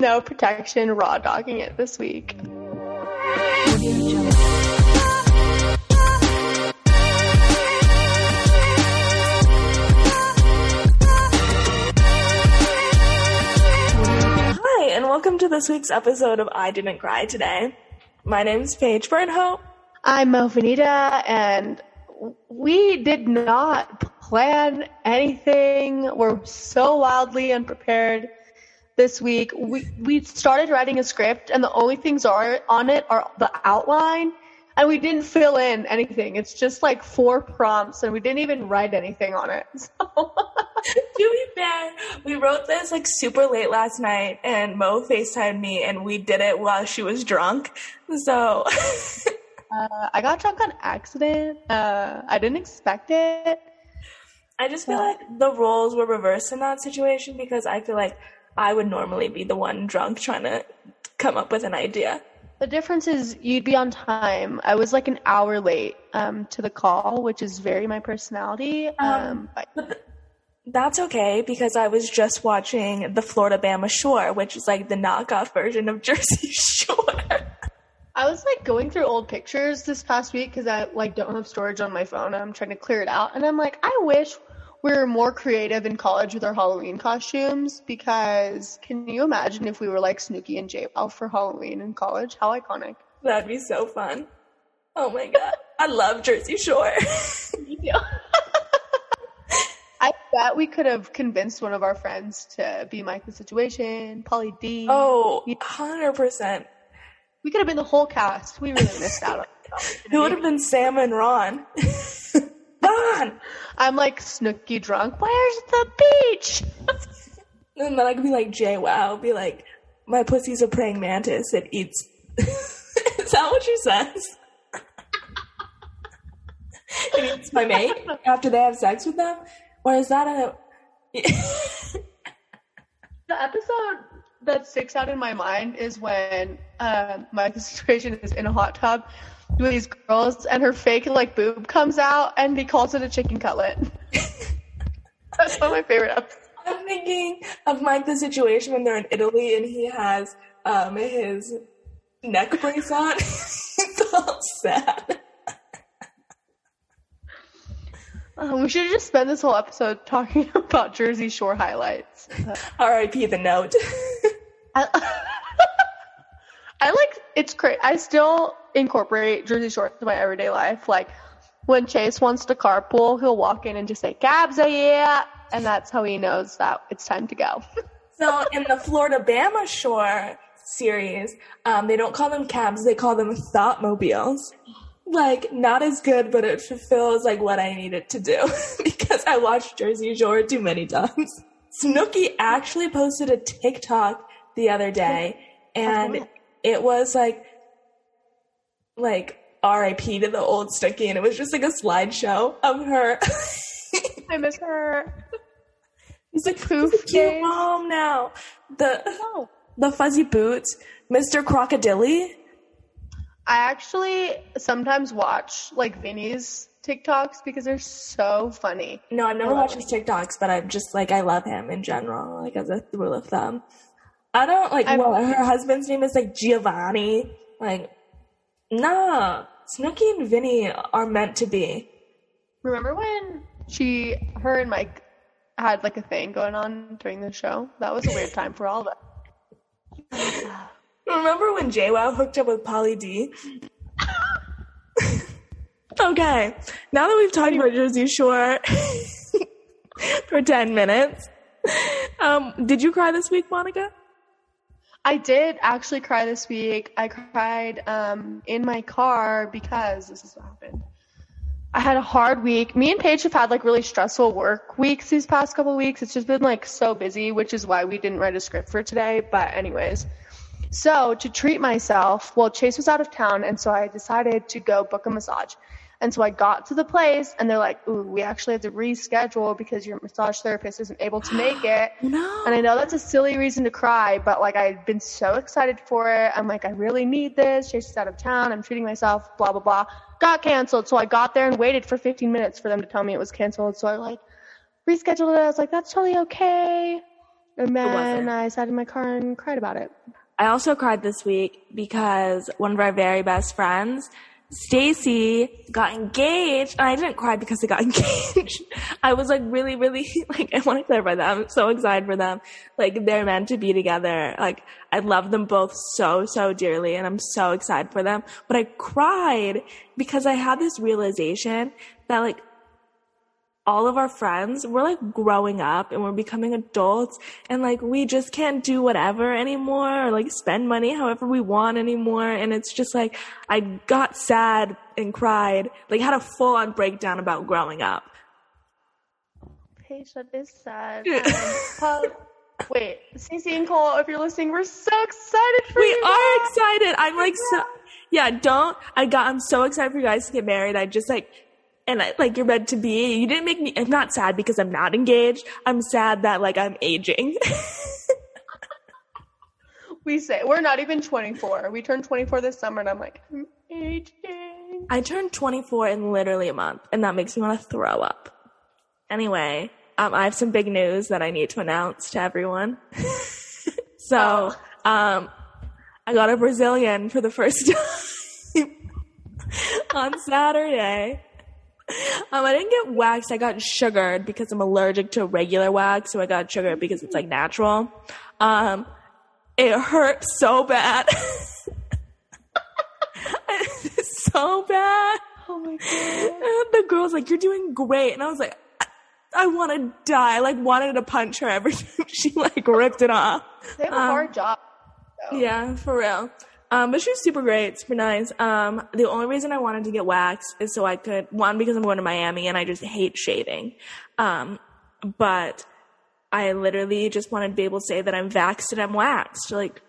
no protection, raw dogging it this week. Hi, and welcome to this week's episode of I Didn't Cry Today. My name's Paige Burnhope. I'm Mo Vanita, and we did not plan anything. We're so wildly unprepared this week. We we started writing a script, and the only things are on it are the outline, and we didn't fill in anything. It's just like four prompts, and we didn't even write anything on it. So. to be fair, we wrote this like super late last night, and Mo FaceTimed me, and we did it while she was drunk. So. uh, I got drunk on accident. Uh, I didn't expect it. I just feel like the roles were reversed in that situation because I feel like I would normally be the one drunk trying to come up with an idea. The difference is you'd be on time. I was like an hour late um, to the call, which is very my personality. Um, but But th- that's okay because I was just watching the Floribama Shore, which is like the knockoff version of Jersey Shore. I was like going through old pictures this past week because I like don't have storage on my phone. I'm trying to clear it out, and I'm like, I wish we were more creative in college with our Halloween costumes. Because can you imagine if we were like Snooki and JWoww for Halloween in college? How iconic! That'd be so fun. Oh my god. I love Jersey Shore. I bet we could have convinced one of our friends to be Mike the Situation, Pauly D. oh, 100%. we could have been the whole cast. We really missed out on. It would have been Sam and Ron. Ron! I'm like Snooki drunk. Where's the beach? And then I could be like, JWoww. Be like, my pussy's a praying mantis. It eats. Is that what she says? it eats my mate after they have sex with them? Or is that a. The episode that sticks out in my mind is when uh, the Situation is in a hot tub with these girls, and her fake like boob comes out, and he calls it a chicken cutlet. That's one of my favorite episodes. I'm thinking of Mike the situation when they're in Italy and he has um, his neck brace on. it's all sad. Uh, we should just spend this whole episode talking about Jersey Shore highlights. R.I.P. the note. I, I like it's great. I still incorporate Jersey Shore into my everyday life. Like when Chase wants to carpool, he'll walk in and just say "Cabs, are yeah," and that's how he knows that it's time to go. so in the Floribama Shore series, um, they don't call them cabs; they call them thought mobiles. Like not as good, but it fulfills like what I need it to do because I watched Jersey Shore too many times. Snooki actually posted a TikTok the other day, and it was like like R.I.P. to the old Snooki, and it was just like a slideshow of her. I miss her. He's like Poof cute mom now. The No. the fuzzy boots, Mr. Crocodile. I actually sometimes watch like Vinny's TikToks because they're so funny. No, I've never watched his TikToks, but I'm just like I love him in general, like as a rule of thumb. I don't like. I've- well, her husband's name is like Giovanni. Like, nah, Snooki and Vinny are meant to be. Remember when she, her and Mike had like a thing going on during the show? That was a weird time for all of us. Remember when JWoww hooked up with Pauly D? okay, now that we've talked about Jersey Shore for 10 minutes, um, did you cry this week, Monica? I did actually cry this week. I cried um, in my car because this is what happened. I had a hard week. Me and Paige have had like really stressful work weeks these past couple weeks. It's just been like so busy, which is why we didn't write a script for today. But anyways, so to treat myself, well, Chase was out of town, and so I decided to go book a massage. And so I got to the place, and they're like, "Ooh, we actually have to reschedule because your massage therapist isn't able to make it." No. And I know that's a silly reason to cry, but like I've been so excited for it. I'm like, I really need this. Chase is out of town. I'm treating myself. Blah blah blah. Got canceled. So I got there and waited for 15 minutes for them to tell me it was canceled. So I like rescheduled it. I was like, that's totally okay. And then. I sat in my car and cried about it. I also cried this week because one of our very best friends, Stacy, got engaged. And I didn't cry because they got engaged. I was like really, really like I want to clarify that. I'm so excited for them. Like they're meant to be together. Like I love them both so, so dearly and I'm so excited for them. But I cried because I had this realization that like all of our friends, we're like growing up and we're becoming adults and like we just can't do whatever anymore or like spend money however we want anymore. And it's just like, I got sad and cried, like had a full on breakdown about growing up. Paige, that is sad. Um, Paul, wait, Cece and Cole, if you're listening, we're so excited for We you. We are guys. excited. I'm like, so, yeah, don't, I got, I'm so excited for you guys to get married. I just like, and I, like you're meant to be. You didn't make me, I'm not sad because I'm not engaged. I'm sad that like I'm aging. We say we're not even 24. We turned 24 this summer, and I'm like, I'm aging. I turned 24 in literally a month, and that makes me want to throw up. Anyway, um, I have some big news that I need to announce to everyone. so, um, I got a Brazilian for the first time on Saturday. Um, I didn't get waxed. I got sugared because I'm allergic to regular wax, so I got sugared because it's like natural. Um, it hurt so bad. so bad. Oh my god. And the girl's like, "You're doing great," and I was like, "I, I want to die." I like wanted to punch her every time she like ripped it off. They have a hard job. though. Yeah, for real. Um, but she was super great, super nice. Um, the only reason I wanted to get waxed is so I could one because I'm going to Miami and I just hate shaving. Um, but I literally just wanted to be able to say that I'm vaxxed and I'm waxed. Like,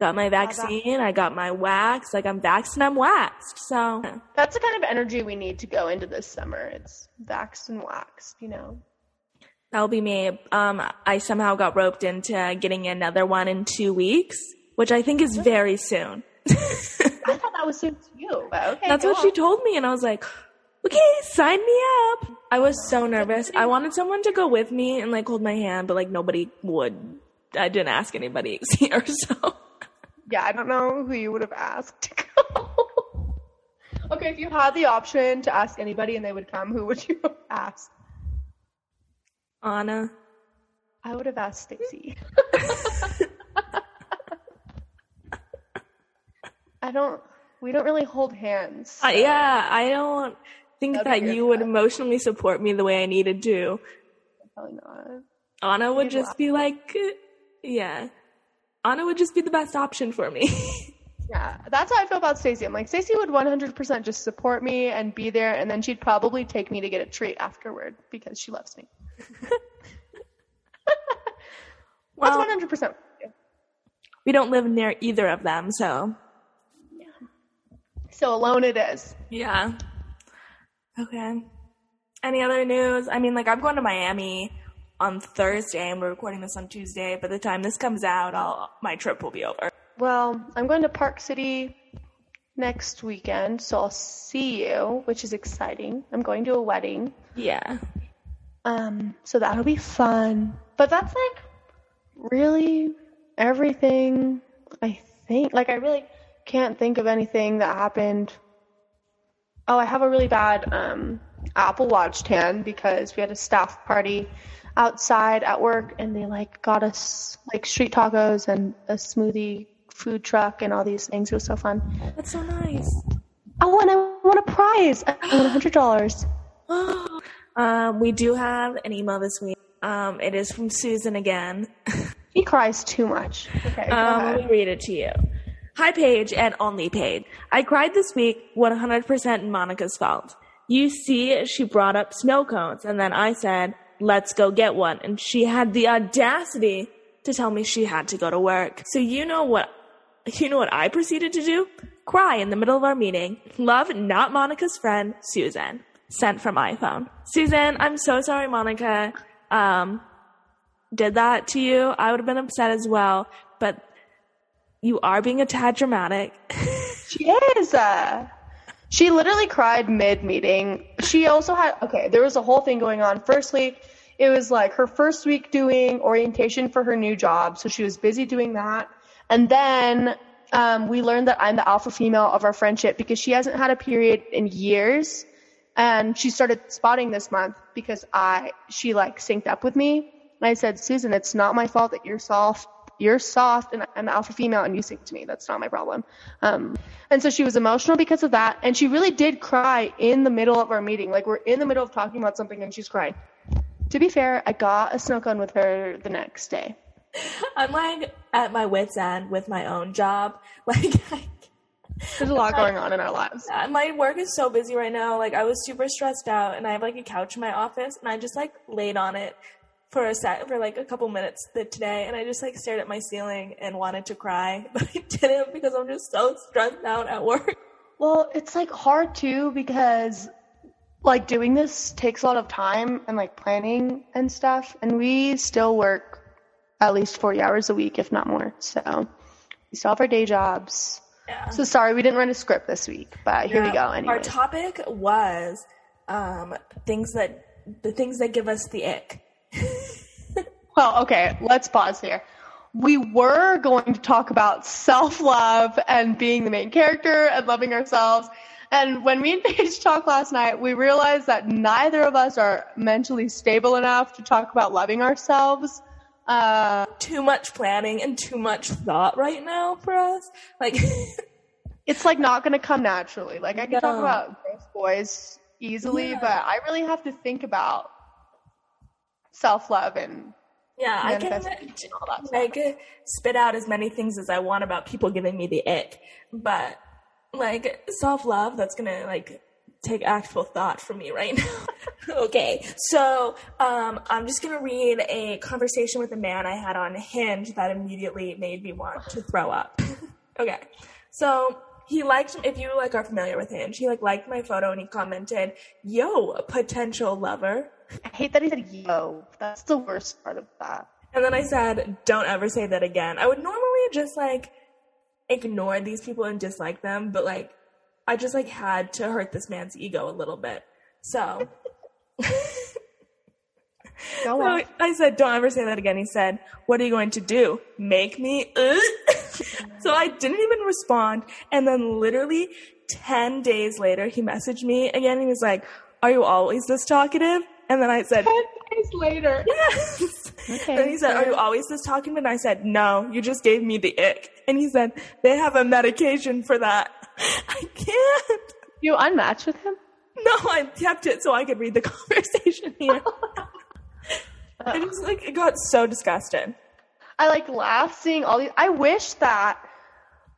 got my vaccine, I got my wax, like I'm vaxxed and I'm waxed. So That's the kind of energy we need to go into this summer. It's vaxxed and waxed, you know. that'll be me. Um, I somehow got roped into getting another one in two weeks, which I think is very soon. I thought that was soon to you, but okay. That's what she told me, and I was like, okay, sign me up. I was so nervous. I wanted someone to go with me and like hold my hand, but like nobody would. I didn't ask anybody here, so Yeah, I don't know who you would have asked to go. okay, if you had the option to ask anybody and they would come, who would you have asked? Anna. I would have asked Stacy. I don't. We don't really hold hands. Uh, yeah, I don't think That'd that you would emotionally support me the way I needed to. Probably not. Anna would just be like, yeah. Anna would just be the best option for me. Yeah, that's how I feel about Stacey. I'm like, Stacey would 100% just support me and be there, and then she'd probably take me to get a treat afterward because she loves me. well, that's 100%. we don't live near either of them, so So alone it is. yeah. Okay. Any other news? I mean, like, I'm going to Miami on Thursday, and we're recording this on Tuesday. By the time this comes out, I'll, my trip will be over. Well, I'm going to Park City next weekend, so I'll see you, which is exciting. I'm going to a wedding. Yeah. Um, so that'll be fun. But that's like really everything I think. Like I really can't think of anything that happened. Oh, I have a really bad um Apple Watch tan because we had a staff party outside at work and they like got us like street tacos and a smoothie food truck and all these things. It was so fun. That's so nice. Oh, and I won a prize. I won a hundred dollars. um, we do have an email this week. Um, it is from Susan again. He cries too much. Okay, Um, let me read it to you. Hi, Paige and only Paige. I cried this week 100% Monica's fault. You see, she brought up snow cones, and then I said, let's go get one. And she had the audacity to tell me she had to go to work. So you know what, you know what I proceeded to do? Cry in the middle of our meeting. Love, not Monica's friend, Susan. Sent from iPhone. Susan, I'm so sorry, Monica. Um, did that to you, I would have been upset as well. But you are being a tad dramatic. She is. Uh, she literally cried mid meeting. She also had, okay, there was a whole thing going on. Firstly, it was like her first week doing orientation for her new job. So she was busy doing that. And then um, we learned that I'm the alpha female of our friendship because she hasn't had a period in years. And she started spotting this month because I, she like synced up with me. And I said, Susan, it's not my fault that you're soft. You're soft and I'm alpha female and you sync to me. That's not my problem. Um, and so she was emotional because of that. And she really did cry in the middle of our meeting. Like we're in the middle of talking about something and she's crying. To be fair, I got a snow cone with her the next day. I'm like at my wits end with my own job. Like, I, There's a lot going on in our lives. my work is so busy right now. Like, I was super stressed out, and I have like a couch in my office, and I just like laid on it for a sec for like a couple minutes today, and I just like stared at my ceiling and wanted to cry, but I didn't because I'm just so stressed out at work. Well, it's like hard too because like doing this takes a lot of time and like planning and stuff. And we still work at least 40 hours a week, if not more. So we still have our day jobs. Yeah. So sorry, we didn't write a script this week, but here we go Our topic was um, things that the things that give us the ick. Well, okay, let's pause here. We were going to talk about self love and being the main character and loving ourselves. And when me and Paige talked last night, we realized that neither of us are mentally stable enough to talk about loving ourselves. Uh, Too much planning and too much thought right now for us. Like, it's like not going to come naturally. Like I can talk about gross boys easily, Yeah. but I really have to think about self love and yeah, I can all that like spit out as many things as I want about people giving me the ick, but like self love, that's gonna like take actual thought from me right now. okay, so um, I'm just gonna read a conversation with a man I had on Hinge that immediately made me want to throw up. okay, so he liked if you like are familiar with Hinge, he like liked my photo and he commented, "Yo, potential lover." I hate that he said yo. That's the worst part of that. And then I said, don't ever say that again. I would normally just like ignore these people and dislike them, but like I just like had to hurt this man's ego a little bit. So, Go so on. I said, don't ever say that again. He said, what are you going to do? Make me? So I didn't even respond. And then literally 10 days later, he messaged me again. He was like, are you always this talkative? And then I said, Ten days later. Yes. Okay, Then he said. Are you always this talking? And I said, No, you just gave me the ick. And he said, They have a medication for that. I can't. You unmatched with him? No, I kept it so I could read the conversation here. I just like it got so disgusted. I like laugh seeing all these. I wish that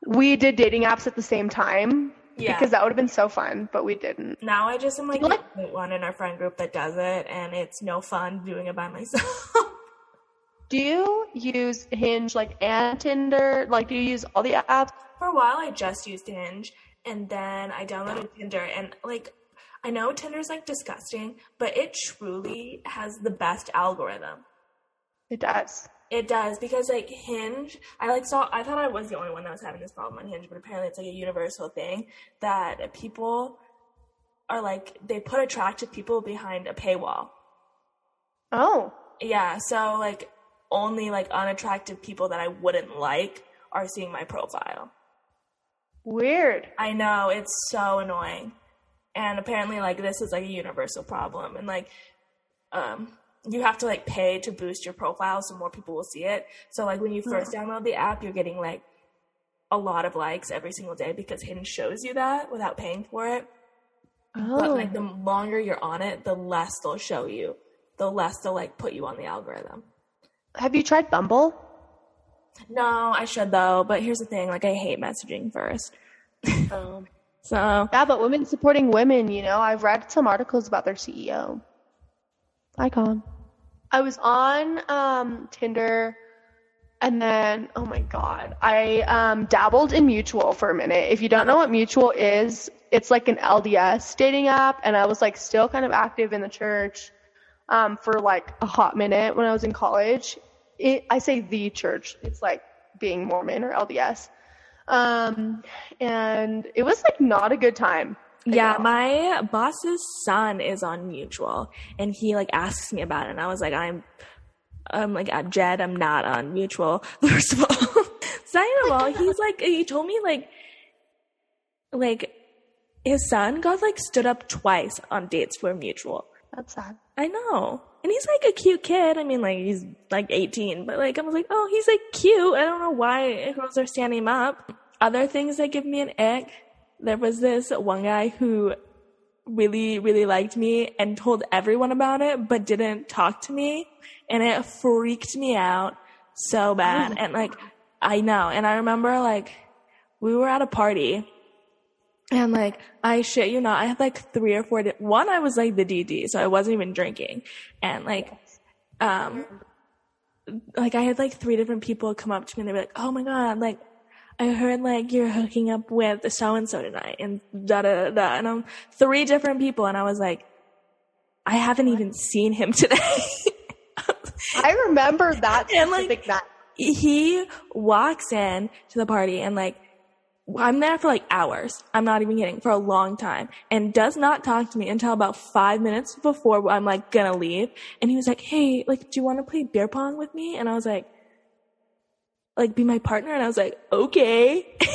we did dating apps at the same time. Yeah. Because that would have been so fun, but we didn't. Now I just am like the one in our friend group that does it, and it's no fun doing it by myself. Do you use Hinge like and Tinder? Like, do you use all the apps? For a while, I just used Hinge, and then I downloaded Tinder, and like, I know Tinder's like disgusting, but it truly has the best algorithm. It does. It does because like Hinge, I like saw. I thought I was the only one that was having this problem on Hinge, but apparently it's like a universal thing that people are like they put attractive people behind a paywall. Oh, Yeah, so like only like unattractive people that I wouldn't like are seeing my profile. weird. I know it's so annoying, and apparently like this is like a universal problem, and like um you have to like pay to boost your profile so more people will see it. So like when you first download the app, you're getting like a lot of likes every single day because Hinge shows you that without paying for it. Oh. But Oh, like the longer you're on it, the less they'll show you. The less they'll like put you on the algorithm. have you tried Bumble? No, I should though. But here's the thing: like I hate messaging first. Um, So yeah, but women supporting women. You know, I've read some articles about their CEO. Icon. I was on um, Tinder, and then oh my god, I um, dabbled in Mutual for a minute. If you don't know what Mutual is, it's like an LDS dating app, and I was like still kind of active in the church um, for like a hot minute when I was in college. It, I say the church. It's like being Mormon or LDS. Um, and it was like not a good time. Yeah, my boss's son is on mutual and he like asks me about it and I was like, I'm I'm like at Jed, I'm not on mutual, first of all. Second of all, he's like he told me like like his son got like stood up twice on dates for mutual. That's sad. I know. And he's like a cute kid. I mean, like, he's like 18, but like, I was like, oh, he's like cute. I don't know why girls are standing him up. Other things that give me an ick. There was this one guy who really, really liked me and told everyone about it, but didn't talk to me. And it freaked me out so bad. And like, I know. And I remember like, we were at a party and like, I shit you not, I had like three or four. Di- One, I was like the DD, so I wasn't even drinking. And like, um, like I had like three different people come up to me and they were like, "Oh my god, like I heard like you're hooking up with so and so tonight," and da da da. And I'm three different people, and I was like, I haven't even seen him today. I remember that And, like, night. he walks in to the party and like I'm there for like hours. I'm not even kidding, for a long time. And does not talk to me until about five minutes before I'm like gonna leave. And he was like, Hey, like, do you wanna play beer pong with me? And I was like, like be my partner? And I was like, okay.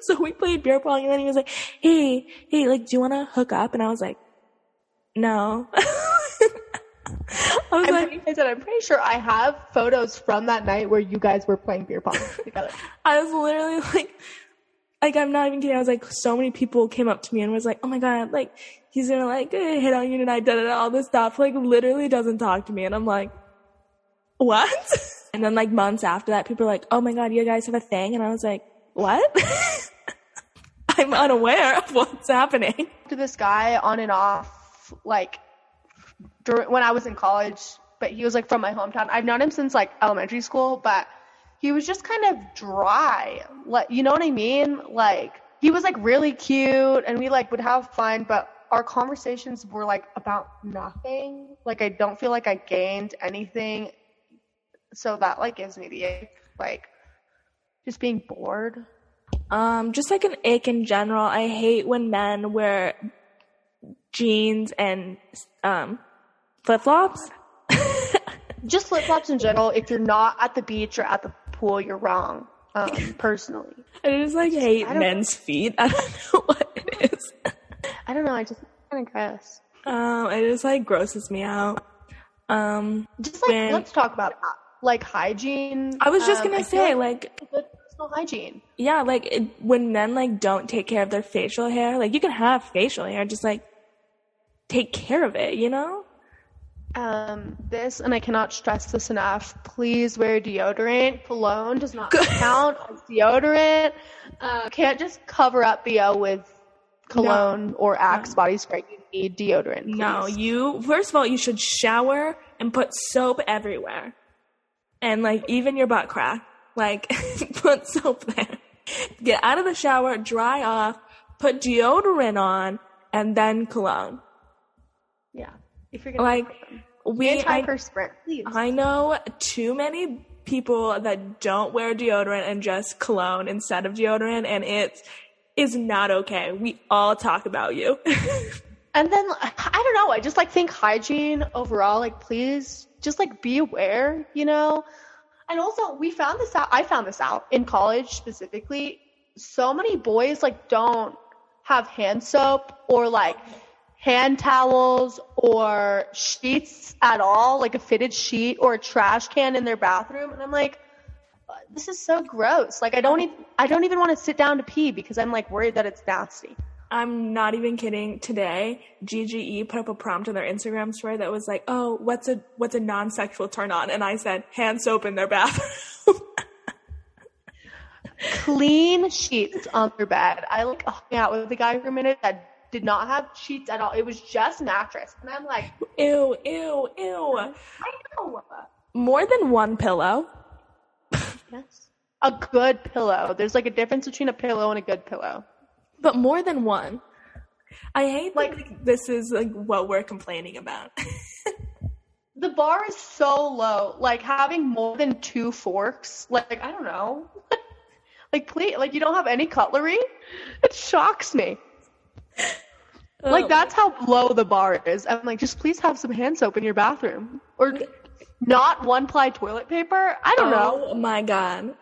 So we played beer pong and then he was like, Hey, hey, like, do you wanna hook up? And I was like, no. I was I'm like, pretty, I said, I'm pretty sure I have photos from that night where you guys were playing beer pong together. I was literally like, like I'm not even kidding. I was like, so many people came up to me and was like, oh my god, like he's gonna like hit on you tonight, da da da, all this stuff. Like literally doesn't talk to me, and I'm like, what? And then like months after that, people were like, oh my god, you guys have a thing, and I was like, what? I'm unaware of what's happening. to this guy on and off, like during when I was in college, but he was like from my hometown. I've known him since like elementary school, but he was just kind of dry. Like you know what I mean? Like he was like really cute and we like would have fun, but our conversations were like about nothing. Like I don't feel like I gained anything. So that like gives me the ick, like just being bored. Um, just like an ick in general. I hate when men wear jeans and um flip flops. just flip flops in general. If you're not at the beach or at the pool, you're wrong. Um, personally, I just like hate I don't- men's feet. I don't know what it is. I don't know. I just kind of gross. Um, it just like grosses me out. Um, Just like When- let's talk about that. Like hygiene. I was just Um, gonna I say, like, good personal hygiene. yeah, like it, when men like don't take care of their facial hair, like you can have facial hair, just like take care of it, you know? Um, this and I cannot stress this enough. Please wear deodorant. Cologne does not count as deodorant. Uh, can't just cover up BO with cologne or Axe body spray. You need deodorant. No, you first of all, you should shower and put soap everywhere, and like even your butt crack, like put soap there. Get out of the shower, dry off, put deodorant on, and then cologne. Yeah. If you're gonna Like we, I, antiperspirant, please. I know too many people that don't wear deodorant and just cologne instead of deodorant, and it is not okay. We all talk about you. And then I don't know. I just like think hygiene overall. Like, please just like be aware, you know. And also, we found this out. I found this out in college specifically. So many boys like don't have hand soap or like hand towels or sheets at all, like a fitted sheet or a trash can in their bathroom. And I'm like, this is so gross. Like, I don't even I don't even want to sit down to pee because I'm like worried that it's nasty. I'm not even kidding. Today, GGE put up a prompt on their Instagram story that was like, "Oh, what's a what's a non-sexual turn on?" And I said, "Hand soap in their bathroom." clean sheets on their bed. I like hung out with a guy for a minute that did not have sheets at all. It was just mattress, and I'm like, ew, ew, ew. I know. More than one pillow. Yes, a good pillow. There's like a difference between a pillow and a good pillow. But more than one. I hate Like- like this is like what we're complaining about. The bar is so low. Like having more than two forks. Like I don't know. like please, like you don't have any cutlery. It shocks me. Like Oh. that's how low the bar is. I'm like, just please have some hand soap in your bathroom, or not one ply toilet paper. I don't know. Oh my god.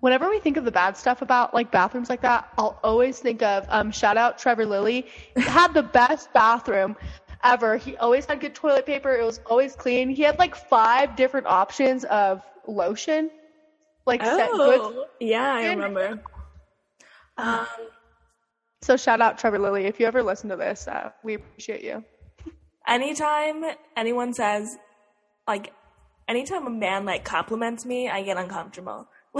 Whenever we think of the bad stuff about like bathrooms like that, I'll always think of um, shout out Trevor Lilly. He had the best bathroom ever. He always had good toilet paper. It was always clean. He had like five different options of lotion, like set good. oh, yeah, I remember. Um, So shout out Trevor Lilly. If you ever listen to this, uh, we appreciate you. anytime anyone says, like, anytime a man like compliments me, I get uncomfortable.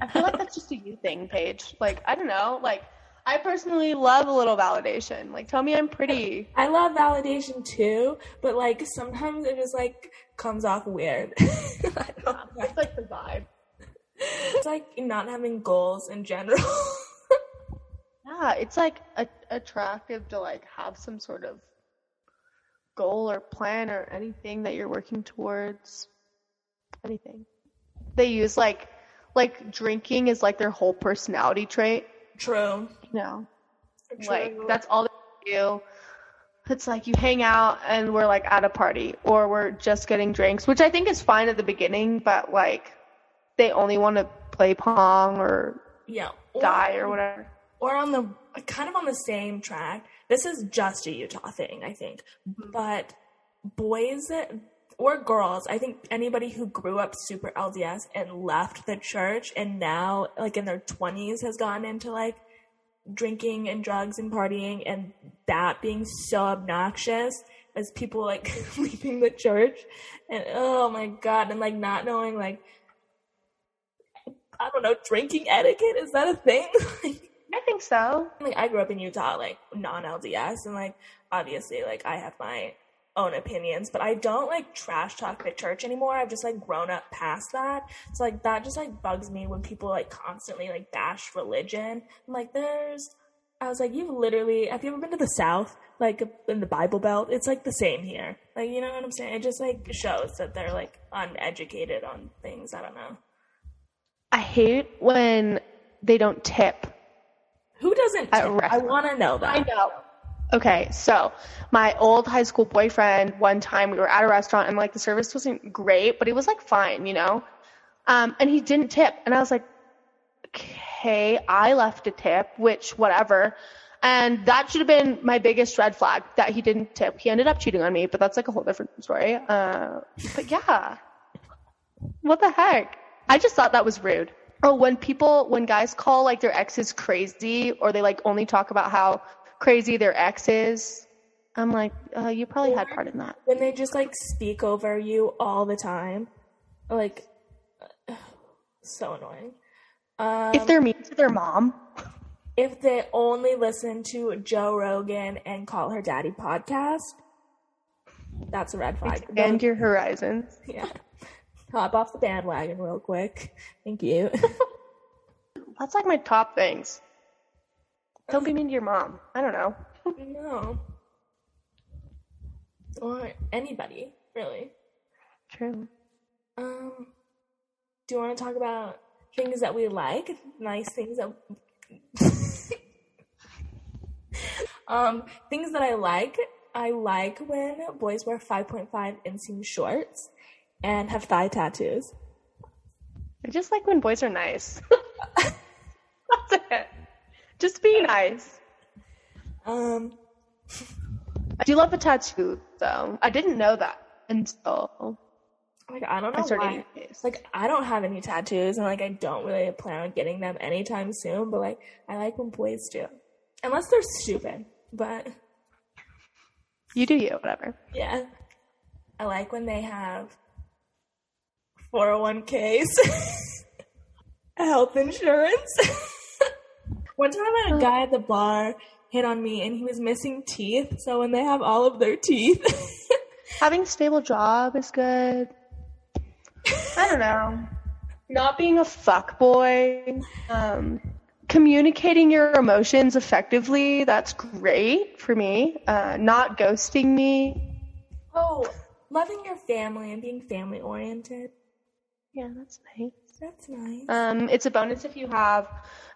I feel like that's just a you thing, Paige. Like I don't know. Like I personally love a little validation. Like tell me I'm pretty. I love validation too, but like sometimes it just like comes off weird. I don't know. That's like the vibe. It's like not having goals in general. Yeah, it's like a- attractive to like have some sort of goal or plan or anything that you're working towards. Anything. They use like like drinking is like their whole personality trait. True. No. True. Like that's all they do. It's like you hang out and we're like at a party or we're just getting drinks, which I think is fine at the beginning, but like they only want to play pong or yeah. Or, die or whatever. or on the kind of on the same track. This is just a Utah thing, I think. Mm-hmm. But boys or girls, I think anybody who grew up super LDS and left the church and now like in their 20s has gotten into like drinking and drugs and partying and that being so obnoxious as people like leaving the church and oh my god and like not knowing like I don't know drinking etiquette is that a thing I think so. like I grew up in Utah, like non LDS, and like obviously, like I have my own opinions, but I don't like trash talk the church anymore. I've just like grown up past that, so like that just like bugs me when people like constantly like bash religion. I'm like, there's, I was like, you've literally, have you ever been to the South, like in the Bible Belt? It's like the same here, like you know what I'm saying? It just like shows that they're like uneducated on things. I don't know. I hate when they don't tip. Who doesn't? Tip? I want to know that. I know. Okay, so my old high school boyfriend, one time we were at a restaurant and like the service wasn't great, but it was like fine, you know? Um, and he didn't tip. And I was like, okay, I left a tip, which whatever. And that should have been my biggest red flag that he didn't tip. He ended up cheating on me, but that's like a whole different story. Uh, but yeah. What the heck? I just thought that was rude. Oh, when people, when guys call like their exes crazy or they like only talk about how crazy their ex is, I'm like, uh, you probably had part in that. when they just like speak over you all the time. Like so annoying. Um, If they're mean to their mom, if they only listen to joe rogan and call her daddy podcast that's a red flag. Expand your horizons. yeah. Hop off the bandwagon real quick. Thank you. That's like my top things. Don't be mean to your mom. I don't know. no or anybody really True. Um, do you want to talk about things that we like? Nice things that. um, things that I like. I like when boys wear 5.5 inseam shorts and have thigh tattoos. I just like when boys are nice. That's it. Just be nice. Um, I do love a tattoo, though. I didn't know that until like I don't know I started why. Like I don't have any tattoos, and like I don't really plan on getting them anytime soon. But like I like when boys do, unless they're stupid. But You do you, whatever. Yeah. I like when they have 401ks, health insurance. One time a guy at the bar hit on me and he was missing teeth. So when they have all of their teeth, Having a stable job is good. I don't know. Not being a fuck boy. Um, communicating your emotions effectively, that's great for me. Uh, not ghosting me. oh, loving your family and being family oriented. Yeah, that's nice. That's nice. Um, it's a bonus if you have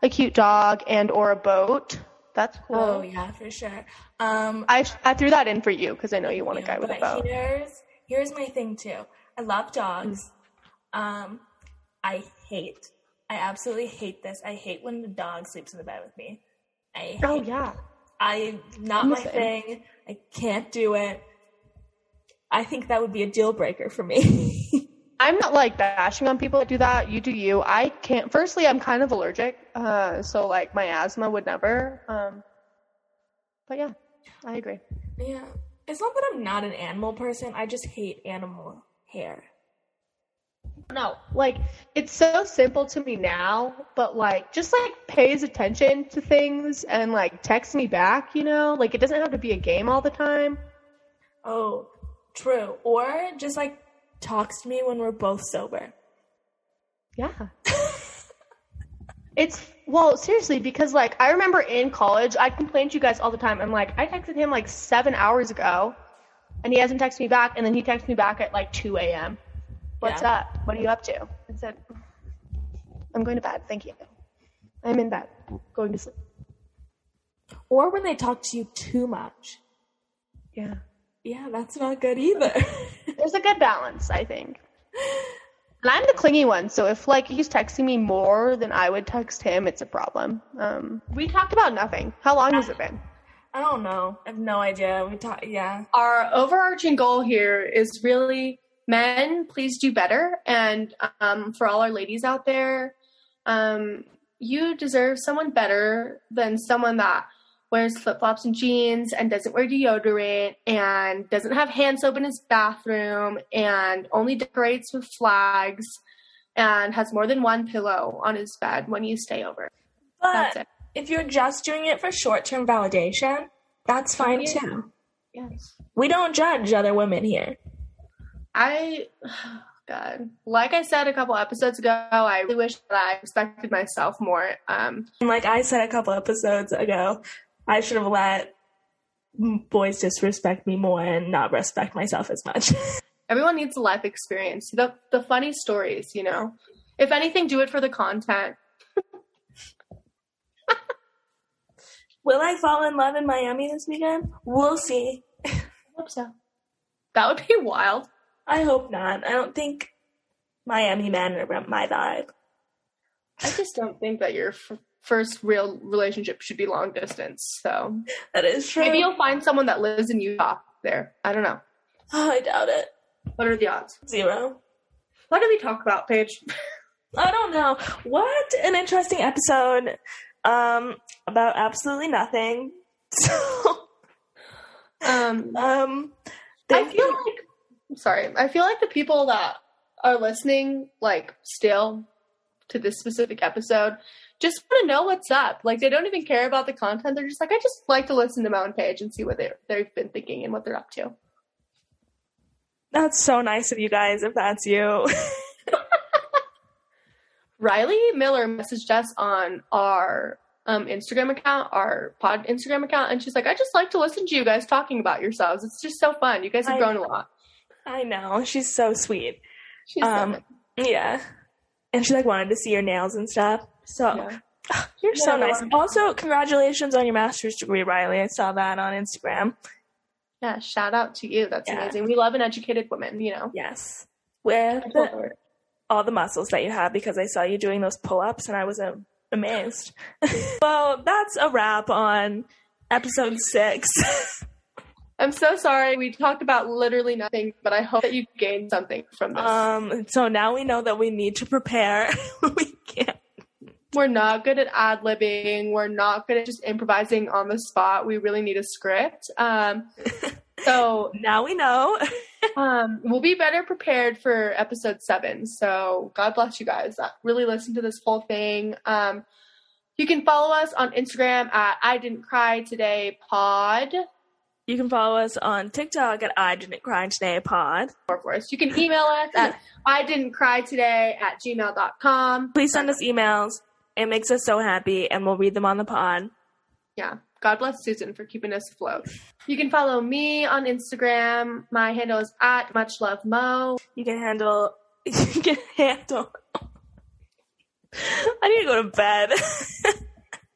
a cute dog and or a boat. That's cool. Oh yeah, for sure. Um, I I threw that in for you because I know you want a guy with a boat. Here's here's my thing too. I love dogs. Mm. Um, I hate. I absolutely hate this. I hate when the dog sleeps in the bed with me. I hate, Oh yeah. I not I'm my thing. I can't do it. I think that would be a deal breaker for me. I'm not like bashing on people that do that. You do you. I can't. Firstly, I'm kind of allergic, uh, so like my asthma would never. Um, but yeah, I agree. yeah, it's not that I'm not an animal person. I just hate animal hair. No, like it's so simple to me now, but like just like pays attention to things and like texts me back. You know, like it doesn't have to be a game all the time. Oh, true. Or just like talks to me when we're both sober. Yeah. it's well, seriously, because like I remember in college, I complained to you guys all the time. I'm like, I texted him like seven hours ago, and he hasn't texted me back. And then he texted me back at like 2 a.m. What's Yeah. up? What are you up to? I said, I'm going to bed. Thank you. I'm in bed, going to sleep. Or when they talk to you too much. Yeah. Yeah, that's not good either. There's a good balance, I think. And I'm the clingy one, so if like he's texting me more than I would text him, it's a problem. Um, we talked about nothing. How long has it been? I don't know. I have no idea. We talk. Yeah. our overarching goal here is really men please do better and um, for all our ladies out there um, you deserve someone better than someone that wears flip-flops and jeans and doesn't wear deodorant and doesn't have hand soap in his bathroom and only decorates with flags and has more than one pillow on his bed when you stay over But if you're just doing it for short term validation, that's fine Yeah. too. yes We don't judge other women here. I, God, like I said a couple episodes ago, I really wish that I respected myself more. Um, And like I said a couple episodes ago, I should have let boys disrespect me more and not respect myself as much. everyone needs a life experience. The the funny stories, you know. If anything, do it for the content. Will I fall in love in Miami this weekend? We'll see. I hope so. That would be wild. I hope not. I don't think Miami men are my vibe. I just don't think that your f- first real relationship should be long distance. So That is true. maybe you'll find someone that lives in Utah. There, I don't know. Oh, I doubt it. What are the odds? Zero. What did we talk about, Paige? I don't know. What an interesting episode. Um, about absolutely nothing. So, Um, um, I feel you. like I'm sorry. I feel like the people that are listening, like still to this specific episode, just want to know what's up. Like they don't even care about the content. They're just like, I just like to listen to Mo and Paige and see what they they've been thinking and what they're up to. That's so nice of you guys. If that's you, Riley Miller messaged us on our um, Instagram account, our pod Instagram account, and she's like, I just like to listen to you guys talking about yourselves. It's just so fun. You guys have I- grown a lot. I know she's so sweet. She's Um. Yeah, and she like wanted to see your nails and stuff. So Yeah. you're so nice. Also, congratulations on your master's degree, Riley. I saw that on Instagram. yeah, shout out to you. That's Yeah. amazing. We love an educated woman, you know. Yes, with her. all the muscles that you have because I saw you doing those pull ups and I was uh, amazed. well, that's a wrap on episode six. I'm so sorry. We talked about literally nothing, but I hope that you gained something from this. um, so now we know that we need to prepare. we can't. We're not good at ad libbing. We're not good at just improvising on the spot. We really need a script. Um, so Now we know. um, we'll be better prepared for episode seven. So God bless you guys that really listen to this whole thing. Um, you can follow us on Instagram at I Didn't Cry Today Pod. You can follow us on TikTok at I Didn't Cry Today Pod. Or for us. You can email us at I Didn't Cry Today at gmail.com. Please send us emails. It makes us so happy, and we'll read them on the pod. Yeah. God bless Susan for keeping us afloat. You can follow me on Instagram. My handle is at Much Love Mo. You can handle. You can handle. I need to go to bed.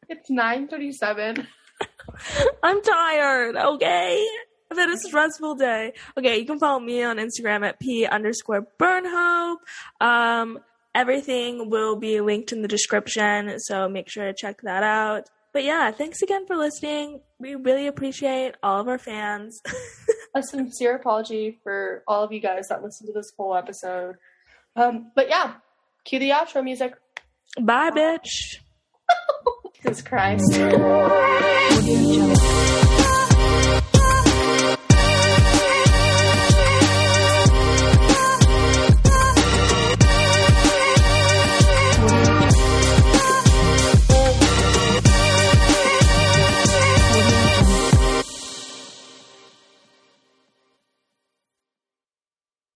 It's 9:37. I'm tired, okay? I've had a stressful day. Okay, you can follow me on Instagram at P underscore Burnhope. Um, everything will be linked in the description, so make sure to check that out. But yeah, thanks again for listening. We really appreciate all of our fans. a sincere apology for all of you guys that listened to this whole episode. Um, but yeah, cue the outro music. Bye, bitch. Jesus Christ.